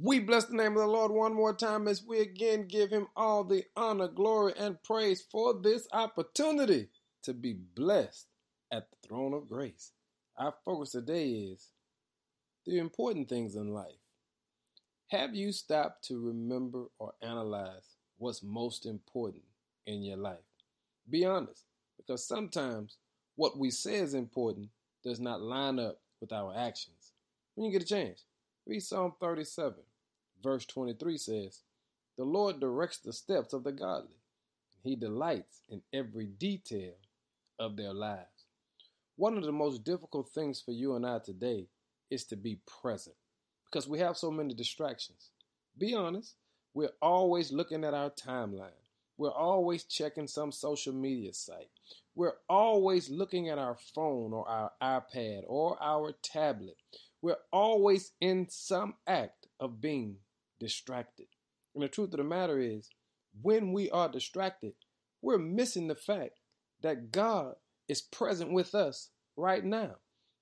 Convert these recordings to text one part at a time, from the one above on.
We bless the name of the Lord one more time as we again give him all the honor, glory, and praise for this opportunity to be blessed at the throne of grace. Our focus today is the important things in life. Have you stopped to remember or analyze what's most important in your life? Be honest, because sometimes what we say is important does not line up with our actions. When you get a chance, read Psalm 37 verse 23 says, The Lord directs the steps of the godly. He delights in every detail of their lives. One of the most difficult things for you and I today is to be present because we have so many distractions. Be honest, we're always looking at our timeline. We're always checking some social media site. We're always looking at our phone or our iPad or our tablet. We're always in some act of being distracted. And the truth of the matter is, when we are distracted, we're missing the fact that God is present with us right now.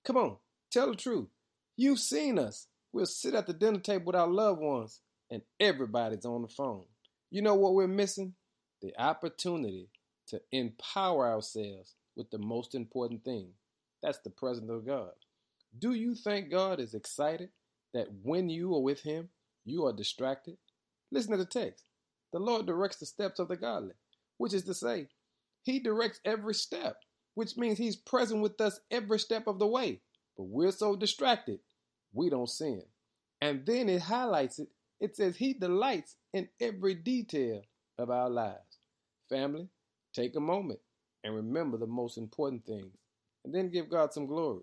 Come on, tell the truth. You've seen us. We'll sit at the dinner table with our loved ones, and everybody's on the phone. You know what we're missing? The opportunity to empower ourselves with the most important thing. That's the presence of God. Do you think God is excited that when you are with Him, you are distracted? Listen to the text. The Lord directs the steps of the godly, which is to say, He directs every step, which means He's present with us every step of the way. But we're so distracted, we don't see Him. And then it highlights it. It says He delights in every detail of our lives. Family, take a moment and remember the most important things, and then give God some glory.